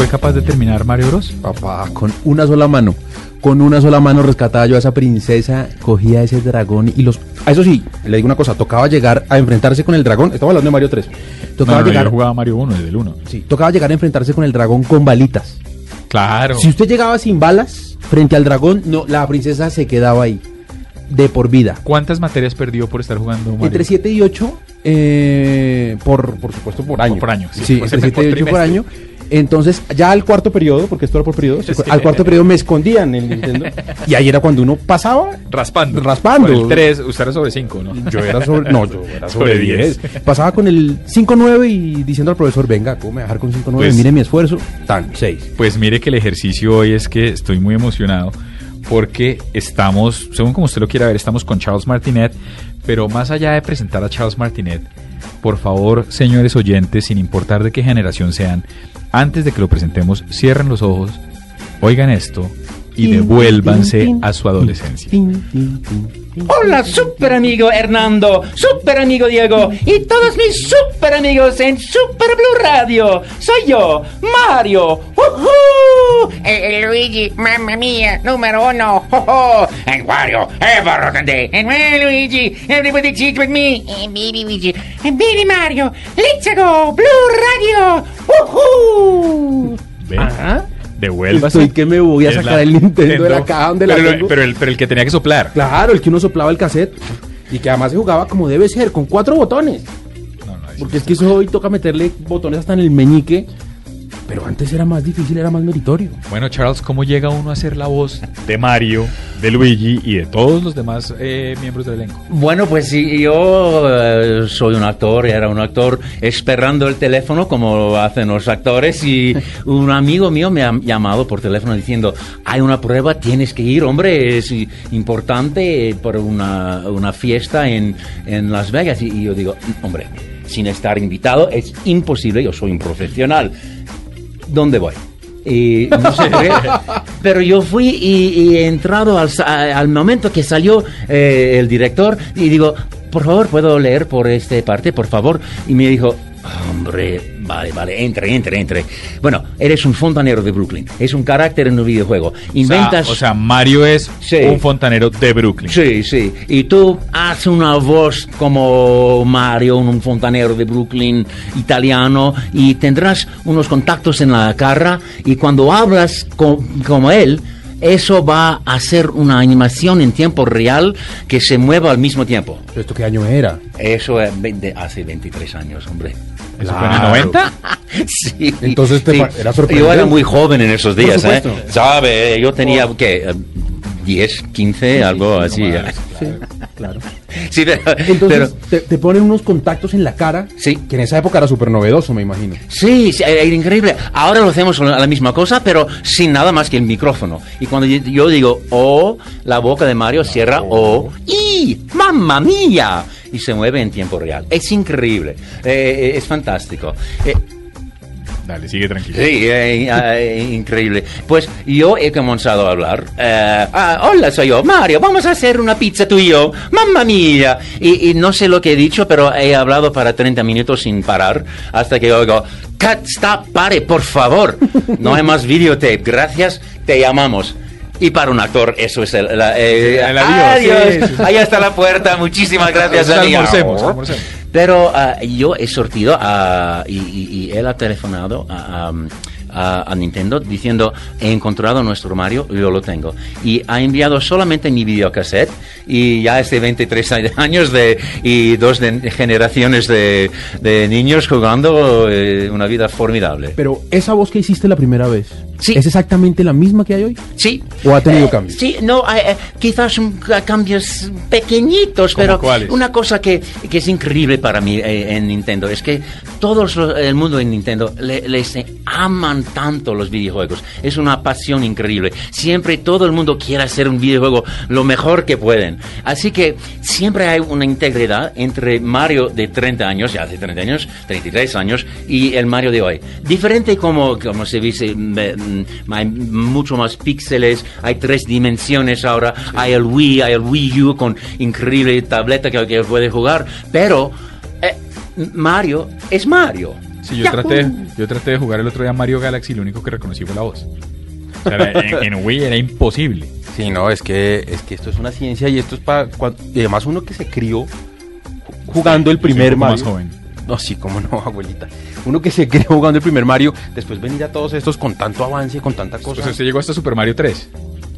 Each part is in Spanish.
fue capaz de terminar Mario Bros? Papá, con una sola mano. Con una sola mano rescataba yo a esa princesa, cogía a ese dragón y los... A eso sí, le digo una cosa, tocaba llegar a enfrentarse con el dragón. Estamos hablando de Mario 3. Tocaba No, no, llegar... yo jugaba Mario 1 desde el 1. Sí, tocaba llegar a enfrentarse con el dragón con balitas. Claro. Si usted llegaba sin balas frente al dragón, no, la princesa se quedaba ahí. De por vida. ¿Cuántas materias perdió por estar jugando Mario? Entre 7 y 8, eh, por, por supuesto, por año. por año, sí, Sí, por entre semestre, 7 y 8 por trimestre. año. Entonces, ya al cuarto periodo, porque esto era por periodo, Sí. al cuarto periodo me escondían en el Nintendo. y ahí era cuando uno pasaba. Raspando. Raspando. El 3, usted era sobre 5, ¿no? Yo era sobre. No, yo era sobre Sobre 10. 10. Pasaba con el 5-9 y diciendo al profesor, venga, ¿cómo me dejar con 5-9? Pues- Mire mi esfuerzo. Tan, 6. Pues mire que el ejercicio hoy es que estoy muy emocionado porque estamos, según como usted lo quiera ver, estamos con Charles Martinet, pero más allá de presentar a Charles Martinet, por favor, señores oyentes, sin importar de qué generación sean, antes de que lo presentemos, cierren los ojos, oigan esto y devuélvanse a su adolescencia. Hola, super amigo Hernando, super amigo Diego y todos mis super amigos en Super Blue Radio. Soy yo, Mario. Eh, Luigi, mamma mia, número uno. Ho, ho. And Wario, ever today. And well, Luigi, everybody cheat with me. And baby Luigi. And baby Mario. Let's go, Blue Radio. Ajá. Devuélvase. Estoy que me voy a Es sacar la- el Nintendo de la caja donde la pero, tengo. pero el, pero el que tenía que soplar. Claro, el que uno soplaba el cassette. Y que además se jugaba como debe ser, con cuatro botones. No, no, Porque es que eso hoy toca meterle botones hasta en el meñique. Pero antes era más difícil, era más meritorio. Bueno, Charles, ¿cómo llega uno a ser la voz de Mario, de Luigi y de todos los demás eh, miembros del elenco? Bueno, pues sí, yo eh, soy un actor, era un actor esperando el teléfono como hacen los actores y un amigo mío me ha llamado por teléfono diciendo, hay una prueba, tienes que ir, hombre, es importante por una, una fiesta en, en Las Vegas. Y, y yo digo, hombre, sin estar invitado es imposible, yo soy un profesional. ¿Dónde voy? Y no sé qué, pero yo fui y, y he entrado al, al momento que salió eh, el director y digo, por favor, ¿puedo leer por esta parte, por favor? Y me dijo, hombre, vale, vale, entre, entre, entre. Bueno, eres un fontanero de Brooklyn, es un carácter en un videojuego. Inventas... O sea, o sea, Mario es Sí. un fontanero de Brooklyn. Sí, sí. Y tú haces una voz como Mario, un fontanero de Brooklyn italiano, y tendrás unos contactos en la cara, y cuando hablas co- como él, eso va a ser una animación en tiempo real que se mueva al mismo tiempo. ¿Pero esto qué año era? Eso es de hace 23 años, hombre. ¿Eso fue en el Claro. 90? Sí. Entonces te Sí. era sorprendente. Yo era muy joven en esos días, ¿eh? supuesto. ¿Sabe? Yo tenía, ¿qué? Eh, 10, 15, algo así. ¿eh? Sí, claro. Sí, pero, Entonces pero- te, te ponen unos contactos en la cara. Sí. Que en esa época era súper novedoso, me imagino. Sí, sí, era increíble. Ahora lo hacemos la la misma cosa, pero sin nada más que el micrófono. Y cuando yo, yo digo O, la boca de Mario cierra O, y ¡Mamma mía! Y se mueve en tiempo real. Es increíble. Eh, eh, es fantástico. Eh, Dale, sigue tranquilo. Sí, eh, eh, increíble. Pues yo he comenzado a hablar. Eh, ah, hola, soy yo, Mario. Vamos a hacer una pizza tú y yo. Mamma mía. Y, y no sé lo que he dicho, pero he hablado para 30 minutos sin parar hasta que oigo, cut, stop, pare, por favor. No hay más videotape. Gracias, te llamamos. Y para un actor eso es el, la- eh, El adiós, adiós. sí, sí. Ahí está la puerta. Muchísimas gracias, amigo. almorcemos, almorcemos. Pero ah, yo he sortido ah, y, y- y él ha telefonado a, a, a, a Nintendo diciendo, he encontrado nuestro Mario, yo lo tengo. Y ha enviado solamente mi videocassette y ya de 23 años de, y dos de- generaciones de, de niños jugando eh, una vida formidable. Pero esa voz que hiciste la primera vez, Sí. ¿es exactamente la misma que hay hoy? Sí. ¿O ha tenido Eh, cambios? Sí, no, eh, eh, quizás un- ca- cambios pequeñitos, ¿Cómo pero una cosa que, que es increíble para mí eh, en Nintendo es que todo el mundo en Nintendo le- les aman tanto los videojuegos. Es una pasión increíble. Siempre todo el mundo quiere hacer un videojuego lo mejor que pueden. Así que siempre hay una integridad entre Mario de 30 años, ya hace 30 años, 33 años, y el Mario de hoy. Diferente como, como se dice, mm, mm, hay mucho más píxeles, hay tres dimensiones ahora, hay el Wii, hay el Wii U con increíble tableta que, que puede jugar, pero eh, Mario es Mario. Sí, yo traté, yo traté de jugar el otro día Mario Galaxy y lo único que reconocí fue la voz. O sea, era- en, en Wii era imposible. Sí, no, es que, es que esto es una ciencia y esto es para... Y además uno que se crió ju- jugando el Yo soy primer un poco Mario. más joven. No, sí, cómo no, abuelita. Uno que se crió jugando el primer Mario, después venir a todos estos con tanto avance, con tanta cosa. Pues usted llegó hasta Super Mario 3.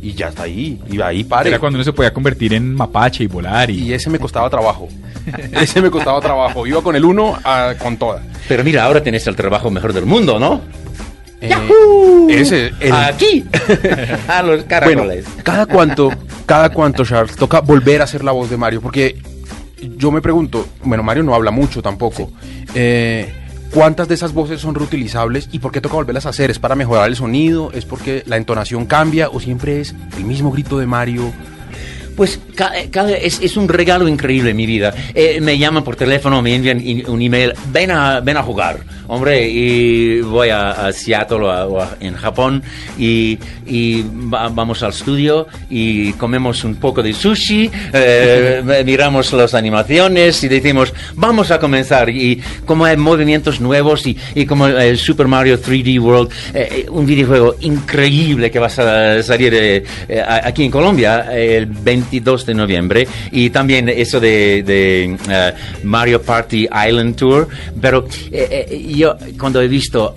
y ya está ahí, y ahí pare. Era cuando uno se podía convertir en mapache y volar y... Y ese me costaba trabajo. ese me costaba trabajo. Iba con el uno a- con toda. Pero mira, ahora tenés el trabajo mejor del mundo, ¿no? Eh, ese, el- Aquí, a los Bueno, caracoles. cada cuánto, cada cuánto, Charles, toca volver a ser la voz de Mario, porque yo me pregunto, bueno, Mario no habla mucho tampoco. eh, ¿Cuántas de esas voces son reutilizables y por qué toca volverlas a hacer? ¿Es para mejorar el sonido? ¿Es porque la entonación cambia o siempre es el mismo grito de Mario? Pues eh, es, es un regalo increíble en mi vida. Eh, me llaman por teléfono, me envían un email, ven a, ven a jugar, hombre, y voy a, a Seattle o, a- o a- en Japón y, y va- vamos al estudio y comemos un poco de sushi, eh, miramos las animaciones y decimos, vamos a comenzar. Y como hay movimientos nuevos y, y como el Super Mario 3D World, eh, un videojuego increíble que va a salir eh, eh, aquí en Colombia el 22 de noviembre y también eso de, de, eh, Mario Party Island Tour pero yo cuando he visto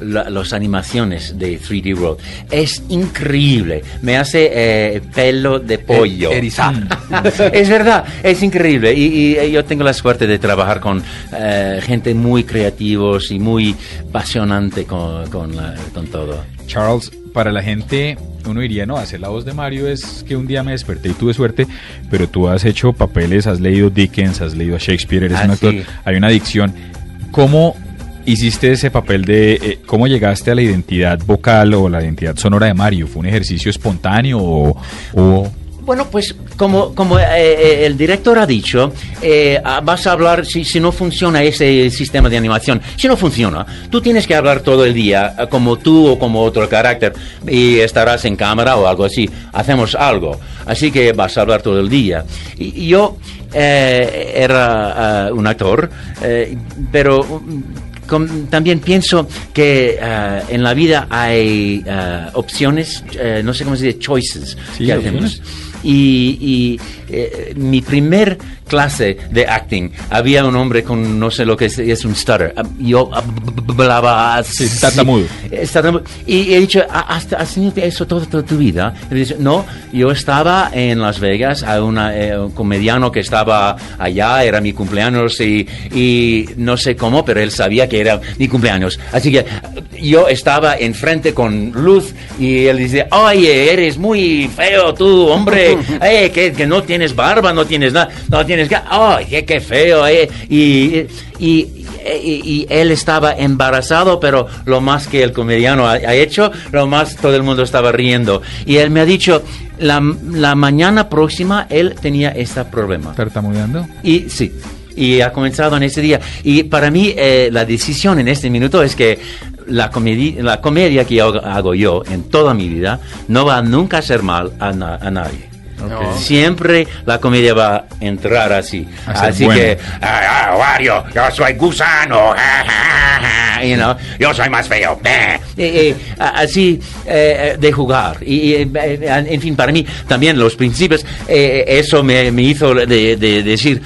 la- las animaciones de 3D World es increíble me hace eh, pelo de pollo erizar. es verdad, es increíble. Y, y yo tengo la suerte de trabajar con eh, gente muy creativos y muy apasionante con, con, la- con todo. Charles, para la gente, uno diría, no, hacer la voz de Mario es que un día me desperté y tuve suerte, pero tú has hecho papeles, has leído Dickens, has leído a Shakespeare, eres Ah, un actor, sí. hay una adicción. ¿Cómo hiciste ese papel de, eh, cómo llegaste a la identidad vocal o la identidad sonora de Mario? ¿Fue un ejercicio espontáneo o, o- Bueno, pues como, como eh, eh, el director ha dicho, eh, vas a hablar si, si no funciona ese sistema de animación. Si no funciona, tú tienes que hablar todo el día eh, como tú o como otro carácter y estarás en cámara o algo así. Hacemos algo. Así que vas a hablar todo el día. Y, yo eh, era ah, un actor, pero... com- también pienso que ah, en la vida hay ah, opciones, eh, no sé cómo se dice, choices. Sí, que hacemos. Y, y, eh, mi primer clase de acting había un hombre con no sé lo que es, es un stutter. Ah, Yo hablaba así. Sí, tartamudo. Tartamudo. Y he dicho, "Ah, ¿has, has tenido eso toda, toda tu vida? Y dice, no, yo estaba en Las Vegas, a una, eh, un comediano que estaba allá, era mi cumpleaños y, y no sé cómo, pero él sabía que era mi cumpleaños. Así que yo estaba enfrente con luz y él dice, oye, eres muy feo tú, hombre, eh, que, que no tienes barba, no tienes nada, no tienes... ¡Ay, qué, qué feo! Eh. Y, y, y- y él estaba embarazado, pero lo más que el comediano ha, ha hecho, lo más todo el mundo estaba riendo. Y él me ha dicho, la, la mañana próxima él tenía este problema. tartamudeando? Y sí, y ha comenzado en ese día. Y para mí eh, la decisión en este minuto es que la, comedi- la comedia que yo hago yo en toda mi vida no va nunca a hacer mal a, na- a nadie. Ok. Siempre la comedia va a entrar así. A Así buena. que, ah, ah, Wario, yo soy gusano. ja, you know, yo soy más feo. eh, eh, a- así eh, de jugar. Y, eh, eh, en fin, para mí también los principios, eh, eso me, me hizo de, de decir,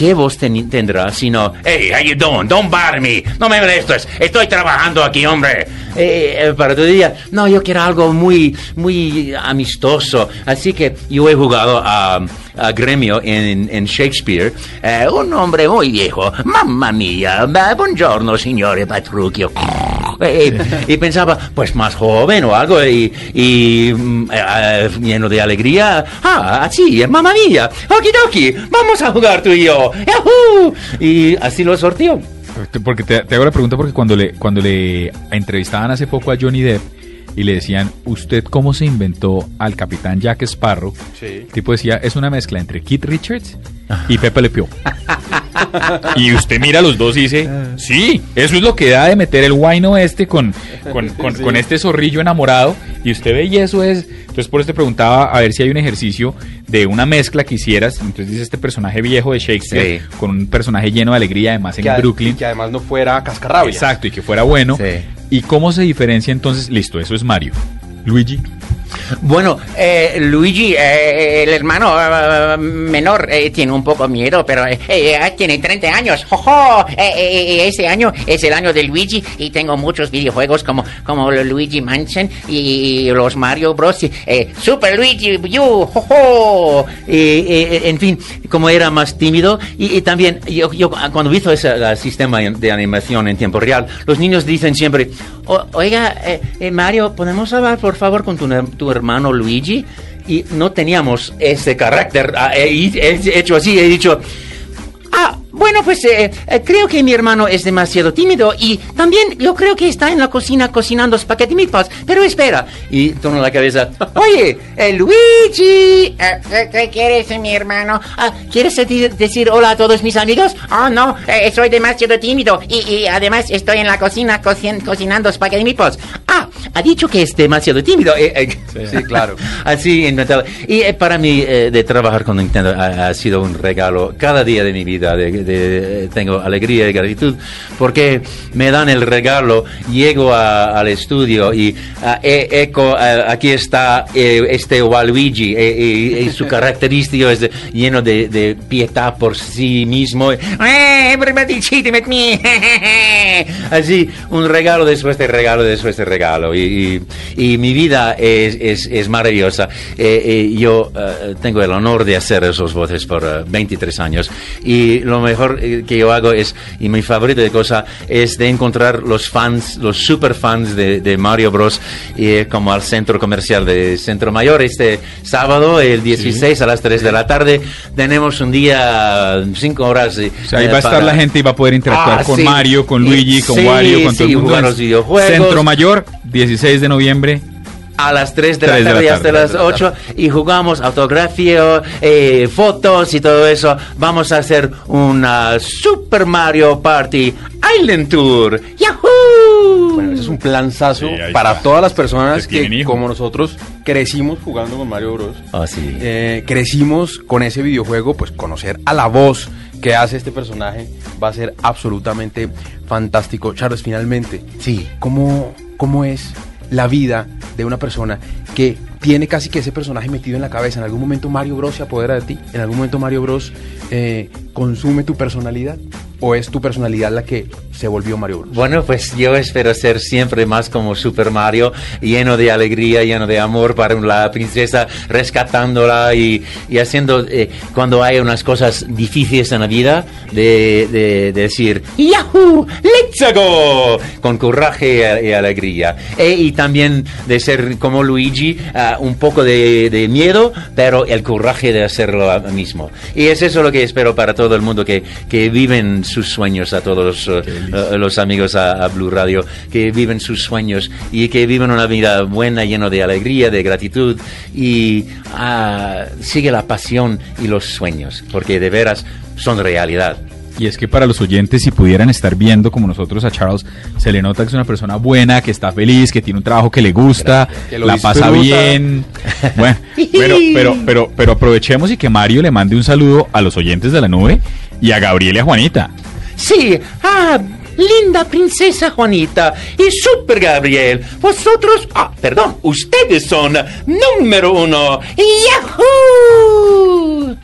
¿qué voz ten- sino, hey, how you doing? Don't bother me. No me molestes. Estoy trabajando aquí, hombre. Eh, eh, para tu día, no, yo quiero algo muy, muy amistoso. Así que yo he jugado a, a Gremio en, en Shakespeare. Eh, un hombre muy viejo. Mamma mía. Eh, Buongiorno, signore Patrucchio. Y pensaba, pues más joven o algo, y, y, mm, eh, lleno de alegría. Ah, sí, mamma mía, okidoki, vamos a jugar tú y yo. ¡Yahoo! Y así lo sortió. Porque te, te hago la pregunta porque cuando le, cuando le entrevistaban hace poco a Johnny Depp y le decían, ¿usted cómo se inventó al capitán Jack Sparrow? Sí. El tipo decía, es una mezcla entre Keith Richards y Pepe Le Pew. y usted mira a los dos y dice, sí, eso es lo que da de meter el guayno este con, con, con- con este zorrillo enamorado. Y usted ve y eso es... Entonces por eso te preguntaba a ver si hay un ejercicio de una mezcla que hicieras. Entonces dice este personaje viejo de Shakespeare Sí. con un personaje lleno de alegría, además en Que, Brooklyn. y que además no fuera cascarrabia. Exacto, y que fuera bueno. Sí. ¿Y cómo se diferencia entonces? Listo, eso es Mario. Luigi. Bueno, eh, Luigi, eh, el hermano eh, menor, eh, tiene un poco miedo, pero eh, eh, tiene 30 años. ¡Jojo! Eh, eh, eh, ese año es el año de Luigi y tengo muchos videojuegos como, como Luigi Mansion y los Mario Bros. Eh, Super Luigi U. ¡Jojo! Eh, eh, en fin, como era más tímido y, también yo, yo cuando hizo ese eh, sistema de animación en tiempo real, los niños dicen siempre, "O- oiga, eh, eh, Mario, ¿podemos hablar por favor con tu, tu hermano Luigi? Y no teníamos ese carácter ah, hecho así, he dicho, Ah, bueno, pues eh, eh, creo que mi hermano es demasiado tímido y también yo creo que está en la cocina cocinando spaghetti meatballs. Pero espera, y torno la cabeza, Oye, eh, Luigi. Eh, ¿Qué quieres, mi hermano? Ah, ¿Quieres decir, hola a todos mis amigos? Oh, no, eh, soy demasiado tímido y, y además estoy en la cocina cocin- cocinando spaghetti meatballs. ah, ha dicho que es demasiado tímido. Eh, eh, Sí, claro. Así inventado. Y eh, para mí, eh, de trabajar con Nintendo ha, ha sido un regalo cada día de mi vida. De, de- eh, tengo alegría y gratitud porque me dan el regalo. Llego a- al estudio y ah, eco, aquí está este Waluigi. y su característico es de- lleno de, de piedad por sí mismo. Eh. Así, un regalo después de regalo después de regalo. Y, y- y mi vida es, es- es maravillosa. Eh, eh, yo eh, tengo el honor de hacer esos voces por eh, 23 años. Y lo mejor eh, que yo hago es, y mi favorito de cosa, es de encontrar los fans, los super fans de, de Mario Bros. Y, eh, como al centro comercial de Centro Mayor este sábado, el 16 a las 3 de la tarde. Tenemos un día, 5 horas. eh, O sea, ahí eh, va a estar la gente y va a poder interactuar Ah, con sí. Mario, con Luigi, con Sí, Wario, con todo sí, el mundo. los videojuegos. Centro Mayor, 16 de noviembre. a las 3 de 3 la de la tarde y hasta las 8 y jugamos autografía, eh, fotos y todo eso. Vamos a hacer una Super Mario Party Island Tour. ¡Yahoo! Bueno, ese es un planzazo Sí, para está. todas las personas que, hijo. como nosotros, crecimos jugando con Mario Bros. Ah, sí. Eh, crecimos con ese videojuego, pues conocer a la voz que hace este personaje va a ser absolutamente fantástico. Charles, finalmente, Sí. ¿cómo, cómo es la vida de una persona que tiene casi que ese personaje metido en la cabeza? ¿En algún momento Mario Bros se apodera de ti? ¿En algún momento Mario Bros eh, consume tu personalidad? ¿O es tu personalidad la que se volvió Mario Bros? Bueno, pues yo espero ser siempre más como Super Mario, lleno de alegría, lleno de amor para la princesa, rescatándola y, y haciendo, eh, cuando hay unas cosas difíciles en la vida, de, de- de decir, ¡Yahoo! ¡Let's go! Con coraje y, alegría. E- y también de ser como Luigi, ah, un poco de, de miedo, pero el coraje de hacerlo mismo. Y es eso lo que espero para todo el mundo que, que viven sus sueños, a todos los, eh, eh, los amigos a, a Blue Radio, que viven sus sueños y que viven una vida buena, llena de alegría, de gratitud y ah, sigue la pasión y los sueños, porque de veras son realidad. Y es que para los oyentes, si pudieran estar viendo como nosotros a Charles, se le nota que es una persona buena, que está feliz, que tiene un trabajo que le gusta, Que lo la pasa bien. Bueno, pero, pero, pero, pero aprovechemos y que Mario le mande un saludo a los oyentes de la nube y a Gabriel y a Juanita. Sí, ah, linda princesa Juanita y Super Gabriel, vosotros, ah, perdón, ustedes son número uno. ¡Yahoo!